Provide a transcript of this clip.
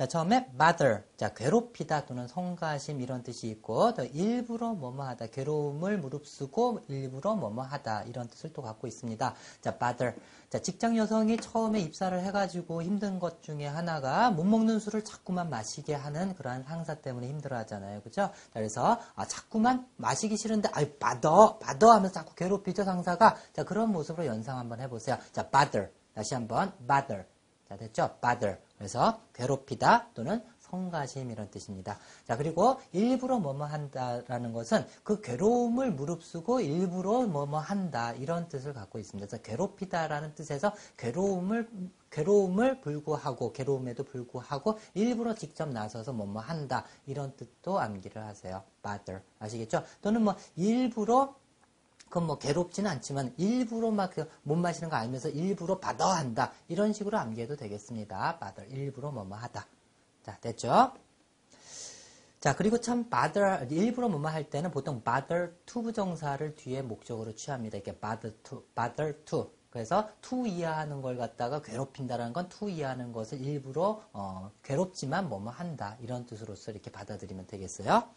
자, 처음에 bother. 자, 괴롭히다 또는 성가심 이런 뜻이 있고, 또 일부러 뭐뭐 하다. 괴로움을 무릅쓰고 일부러 뭐뭐 하다. 이런 뜻을 또 갖고 있습니다. 자, bother. 자, 직장 여성이 처음에 입사를 해가지고 힘든 것 중에 하나가 못 먹는 술을 자꾸만 마시게 하는 그러한 상사 때문에 힘들어 하잖아요. 그죠? 자, 그래서, 아, 자꾸만 마시기 싫은데, 아이, 받어, 받어 하면서 자꾸 괴롭히죠, 상사가. 자, 그런 모습으로 연상 한번 해보세요. 자, bother. 다시 한번, bother. 자, 됐죠? bother. 그래서 괴롭히다 또는 성가심 이런 뜻입니다. 자, 그리고 일부러 뭐뭐 한다라는 것은 그 괴로움을 무릅쓰고 일부러 뭐뭐 한다 이런 뜻을 갖고 있습니다. 그래서 괴롭히다라는 뜻에서 괴로움을 괴로움을 불구하고 괴로움에도 불구하고 일부러 직접 나서서 뭐뭐 한다 이런 뜻도 암기를 하세요. bother 아시겠죠? 또는 뭐 일부러 그건 뭐 괴롭지는 않지만 일부러 막 못 마시는 거 알면서 일부러 받아 한다. 이런 식으로 암기해도 되겠습니다. 받아 일부러 뭐뭐 하다. 자, 됐죠? 자, 그리고 참 bother 일부러 뭐뭐 할 때는 보통 bother to 부정사를 뒤에 목적으로 취합니다. 이렇게 bother to, bother to. 그래서 to 이하하는 걸 갖다가 괴롭힌다라는 건 to 이하하는 것을 일부러 어, 괴롭지만 뭐뭐 한다 이런 뜻으로서 이렇게 받아들이면 되겠어요.